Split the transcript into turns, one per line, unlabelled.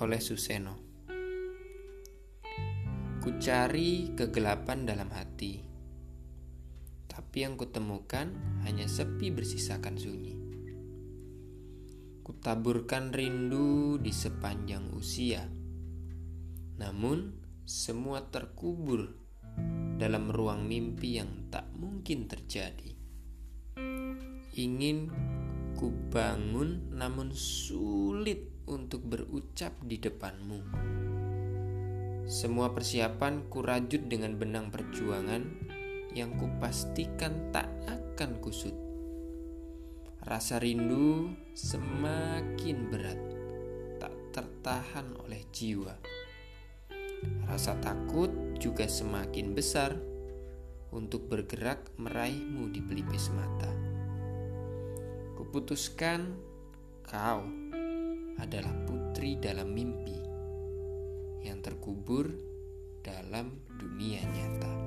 oleh Suseno. Kucari kegelapan dalam hati, tapi yang kutemukan hanya sepi bersisakan sunyi. Kutaburkan rindu di sepanjang usia, namun semua terkubur dalam ruang mimpi yang tak mungkin terjadi. Ingin kubangun namun sulit untuk berucap di depanmu. Semua persiapan kurajut dengan benang perjuangan yang kupastikan tak akan kusut. Rasa rindu semakin berat, tak tertahan oleh jiwa. Rasa takut juga semakin besar untuk bergerak meraihmu di pelipis mata. Kuputuskan kau adalah putri dalam mimpi yang terkubur dalam dunia nyata.